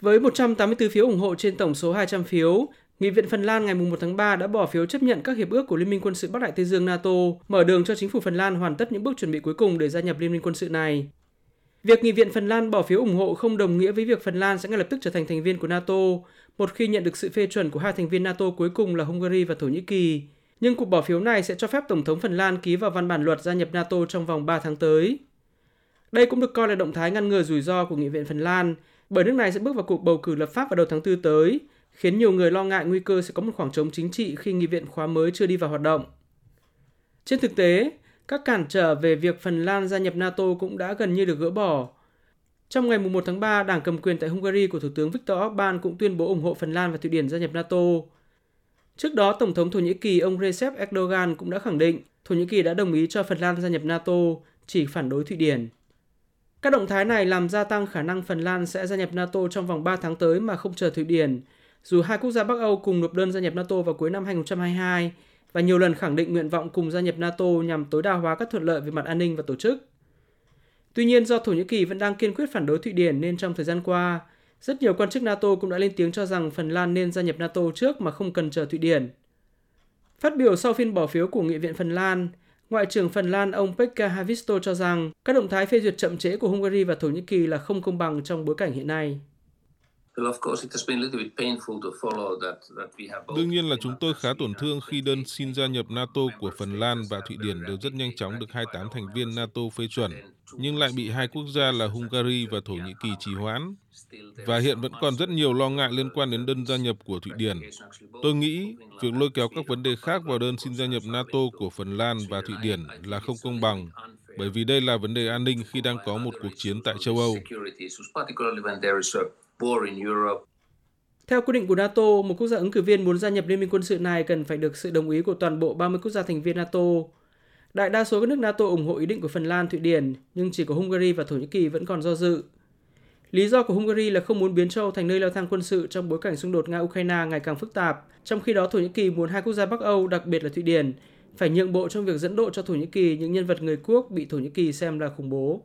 Với 184 phiếu ủng hộ trên tổng số 200 phiếu, Nghị viện Phần Lan ngày 1 tháng 3 đã bỏ phiếu chấp nhận các hiệp ước của Liên minh quân sự Bắc Đại Tây Dương NATO, mở đường cho chính phủ Phần Lan hoàn tất những bước chuẩn bị cuối cùng để gia nhập Liên minh quân sự này. Việc Nghị viện Phần Lan bỏ phiếu ủng hộ không đồng nghĩa với việc Phần Lan sẽ ngay lập tức trở thành thành viên của NATO, một khi nhận được sự phê chuẩn của hai thành viên NATO cuối cùng là Hungary và Thổ Nhĩ Kỳ. Nhưng cuộc bỏ phiếu này sẽ cho phép Tổng thống Phần Lan ký vào văn bản luật gia nhập NATO trong vòng 3 tháng tới. Đây cũng được coi là động thái ngăn ngừa rủi ro của Nghị viện Phần Lan, bởi nước này sẽ bước vào cuộc bầu cử lập pháp vào đầu tháng 4 tới, khiến nhiều người lo ngại nguy cơ sẽ có một khoảng trống chính trị khi nghị viện khóa mới chưa đi vào hoạt động. Trên thực tế, các cản trở về việc Phần Lan gia nhập NATO cũng đã gần như được gỡ bỏ. Trong ngày 1 tháng 3, đảng cầm quyền tại Hungary của Thủ tướng Viktor Orbán cũng tuyên bố ủng hộ Phần Lan và Thụy Điển gia nhập NATO. Trước đó, Tổng thống Thổ Nhĩ Kỳ ông Recep Erdogan cũng đã khẳng định Thổ Nhĩ Kỳ đã đồng ý cho Phần Lan gia nhập NATO, chỉ phản đối Thụy Điển. Các động thái này làm gia tăng khả năng Phần Lan sẽ gia nhập NATO trong vòng 3 tháng tới mà không chờ Thụy Điển, dù hai quốc gia Bắc Âu cùng nộp đơn gia nhập NATO vào cuối năm 2022 và nhiều lần khẳng định nguyện vọng cùng gia nhập NATO nhằm tối đa hóa các thuận lợi về mặt an ninh và tổ chức. Tuy nhiên do Thổ Nhĩ Kỳ vẫn đang kiên quyết phản đối Thụy Điển nên trong thời gian qua, rất nhiều quan chức NATO cũng đã lên tiếng cho rằng Phần Lan nên gia nhập NATO trước mà không cần chờ Thụy Điển. Phát biểu sau phiên bỏ phiếu của Nghị viện Phần Lan, Ngoại trưởng Phần Lan ông Pekka Havisto cho rằng các động thái phê duyệt chậm trễ của Hungary và Thổ Nhĩ Kỳ là không công bằng trong bối cảnh hiện nay. Đương nhiên là chúng tôi khá tổn thương khi đơn xin gia nhập NATO của Phần Lan và Thụy Điển đều rất nhanh chóng được 28 thành viên NATO phê chuẩn, nhưng lại bị hai quốc gia là Hungary và Thổ Nhĩ Kỳ trì hoãn. Và hiện vẫn còn rất nhiều lo ngại liên quan đến đơn gia nhập của Thụy Điển. Tôi nghĩ việc lôi kéo các vấn đề khác vào đơn xin gia nhập NATO của Phần Lan và Thụy Điển là không công bằng, bởi vì đây là vấn đề an ninh khi đang có một cuộc chiến tại châu Âu. Theo quyết định của NATO, một quốc gia ứng cử viên muốn gia nhập liên minh quân sự này cần phải được sự đồng ý của toàn bộ 30 quốc gia thành viên NATO. Đại đa số các nước NATO ủng hộ ý định của Phần Lan, Thụy Điển, nhưng chỉ có Hungary và Thổ Nhĩ Kỳ vẫn còn do dự. Lý do của Hungary là không muốn biến châu Âu thành nơi leo thang quân sự trong bối cảnh xung đột Nga-Ukraine ngày càng phức tạp, trong khi đó Thổ Nhĩ Kỳ muốn hai quốc gia Bắc Âu, đặc biệt là Thụy Điển, phải nhượng bộ trong việc dẫn độ cho Thổ Nhĩ Kỳ những nhân vật người quốc bị Thổ Nhĩ Kỳ xem là khủng bố.